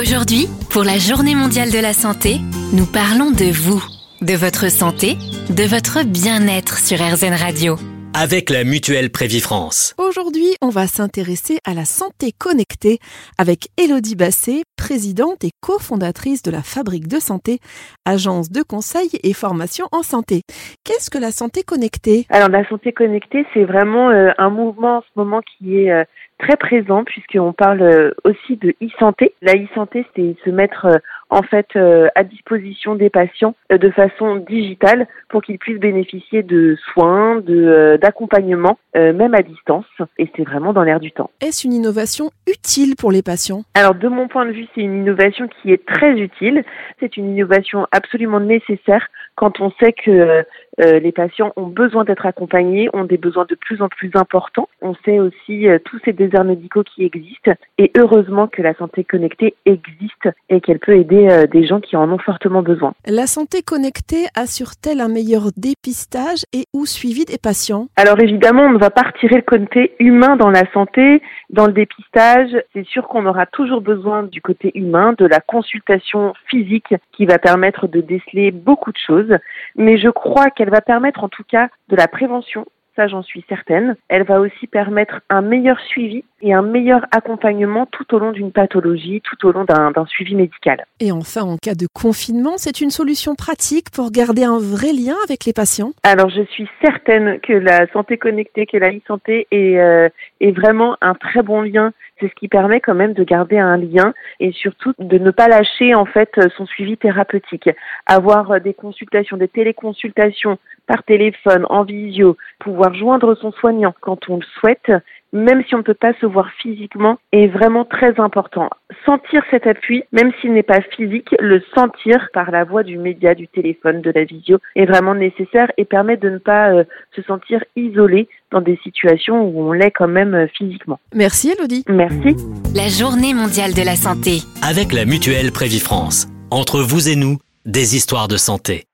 Aujourd'hui, pour la Journée mondiale de la santé, nous parlons de vous, de votre santé, de votre bien-être sur RZN Radio. avec la mutuelle Prévifrance. Aujourd'hui, on va s'intéresser à la santé connectée avec Elodie Basset, présidente et cofondatrice de la Fabrique de Santé, agence de conseil et formation en santé. Qu'est-ce que la santé connectée? Alors la santé connectée, c'est vraiment euh, un mouvement en ce moment qui est euh, très présent puisqu'on parle euh, aussi de e-santé. La e-santé, c'est se mettre en fait à disposition des patients de façon digitale pour qu'ils puissent bénéficier de soins, de d'accompagnement, même à distance. Et c'est vraiment dans l'air du temps. Est-ce une innovation utile pour les patients? Alors de mon point de vue, c'est une innovation qui est très utile. C'est une innovation absolument nécessaire quand on sait que euh, les patients ont besoin d'être accompagnés, ont des besoins de plus en plus importants. On sait aussi euh, tous ces déserts médicaux qui existent et heureusement que la santé connectée existe et qu'elle peut aider euh, des gens qui en ont fortement besoin. La santé connectée assure-t-elle un meilleur dépistage et ou suivi des patients? Alors évidemment, on ne va pas retirer le côté humain dans la santé, dans le dépistage. C'est sûr qu'on aura toujours besoin du côté humain, de la consultation physique qui va permettre de déceler beaucoup de choses. Mais je crois qu'elle va permettre en tout cas de la prévention. Ça, j'en suis certaine. Elle va aussi permettre un meilleur suivi et un meilleur accompagnement tout au long d'une pathologie, tout au long d'un suivi médical. Et enfin, en cas de confinement, c'est une solution pratique pour garder un vrai lien avec les patients Alors, je suis certaine que la santé connectée, que la e-santé est, euh, est vraiment un très bon lien. C'est ce qui permet quand même de garder un lien et surtout de ne pas lâcher en fait son suivi thérapeutique. Avoir des consultations, des téléconsultations par téléphone, en visio, pouvoir joindre son soignant quand on le souhaite, même si on ne peut pas se voir physiquement, est vraiment très important. Sentir cet appui, même s'il n'est pas physique, le sentir par la voix du média, du téléphone, de la visio, est vraiment nécessaire et permet de ne pas euh, se sentir isolé dans des situations où on l'est quand même euh, physiquement. Merci Elodie. Merci. La Journée mondiale de la santé. Avec la mutuelle Prévifrance. Entre vous et nous, des histoires de santé.